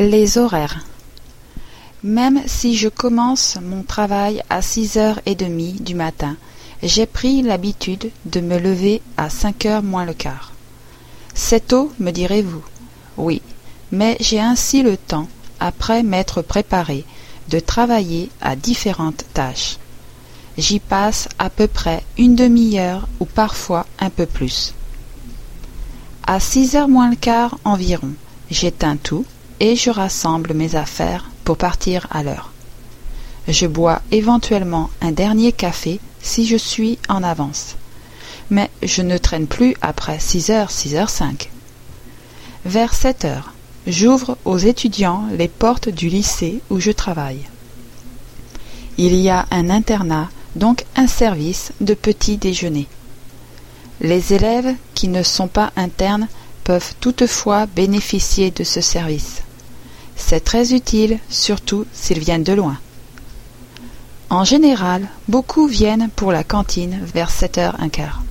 Les horaires. Même si je commence mon travail à six heures et demie du matin, j'ai pris l'habitude de me lever à cinq heures moins le quart. C'est tôt, me direz-vous. Oui, mais j'ai ainsi le temps, après m'être préparé, de travailler à différentes tâches. J'y passe à peu près une demi-heure ou parfois un peu plus. À six heures moins le quart environ, j'éteins tout, et je rassemble mes affaires pour partir à l'heure. Je bois éventuellement un dernier café si je suis en avance. Mais je ne traîne plus après six heures, six heures cinq. Vers sept heures, j'ouvre aux étudiants les portes du lycée où je travaille. Il y a un internat, donc un service de petit déjeuner. Les élèves qui ne sont pas internes peuvent toutefois bénéficier de ce service. C'est très utile, surtout s'ils viennent de loin. En général, beaucoup viennent pour la cantine vers sept heures un quart.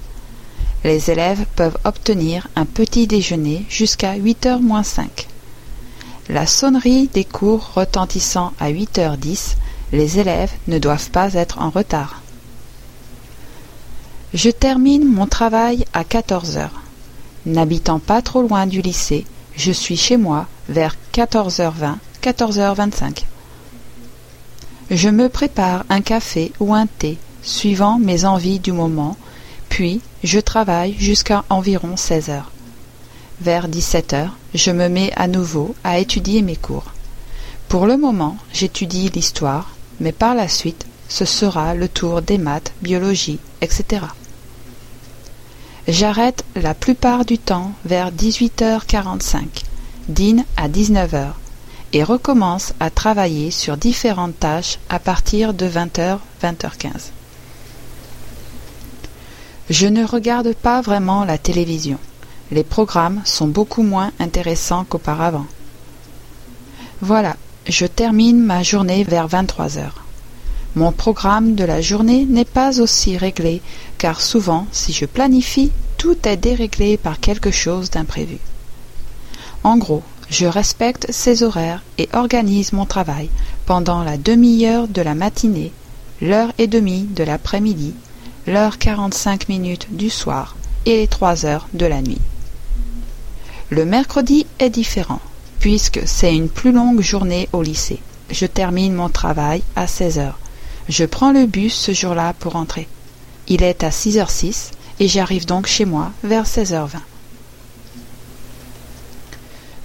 Les élèves peuvent obtenir un petit déjeuner jusqu'à huit heures moins cinq. La sonnerie des cours retentissant à huit heures dix, les élèves ne doivent pas être en retard. Je termine mon travail à quatorze heures. N'habitant pas trop loin du lycée, je suis chez moi vers 14h20, 14h25. Je me prépare un café ou un thé, suivant mes envies du moment, puis je travaille jusqu'à environ 16 heures. Vers 17 heures, je me mets à nouveau à étudier mes cours. Pour le moment, j'étudie l'histoire, mais par la suite, ce sera le tour des maths, biologie, etc. J'arrête la plupart du temps vers 18h45, dîne à 19h et recommence à travailler sur différentes tâches à partir de 20h, 20h15. Je ne regarde pas vraiment la télévision. Les programmes sont beaucoup moins intéressants qu'auparavant. Voilà, je termine ma journée vers 23 heures. Mon programme de la journée n'est pas aussi réglé, car souvent, si je planifie, tout est déréglé par quelque chose d'imprévu. En gros, je respecte ces horaires et organise mon travail pendant la demi-heure de la matinée, l'heure et demie de l'après-midi, l'heure quarante-cinq minutes du soir et les trois heures de la nuit. Le mercredi est différent, puisque c'est une plus longue journée au lycée. Je termine mon travail à seize heures. Je prends le bus ce jour-là pour entrer. Il est à six heures six et j'arrive donc chez moi vers seize heures vingt.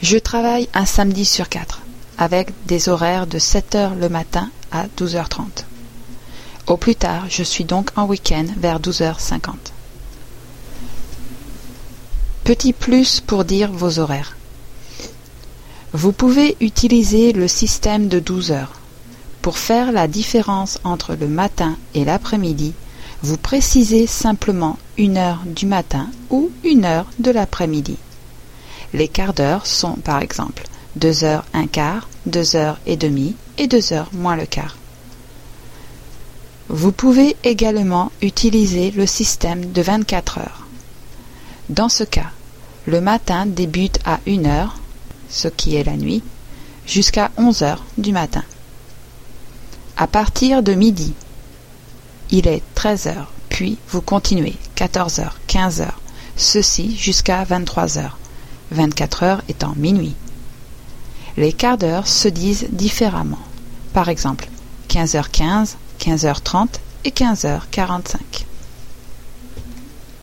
Je travaille un samedi sur quatre, avec des horaires de sept heures le matin à douze heures trente. Au plus tard, je suis donc en week-end vers douze heures cinquante. Petit plus pour dire vos horaires. Vous pouvez utiliser le système de douze heures. Pour faire la différence entre le matin et l'après-midi, vous précisez simplement une heure du matin ou une heure de l'après-midi. Les quarts d'heure sont par exemple deux heures un quart, deux heures et demie et deux heures moins le quart. Vous pouvez également utiliser le système de 24 heures. Dans ce cas, le matin débute à une heure, ce qui est la nuit, jusqu'à onze heures du matin à partir de midi. Il est treize heures, puis vous continuez quatorze heures, quinze heures, ceci jusqu'à vingt-trois heures, vingt-quatre heures étant minuit. Les quarts d'heure se disent différemment. Par exemple, quinze heures quinze, quinze heures trente et quinze heures quarante-cinq.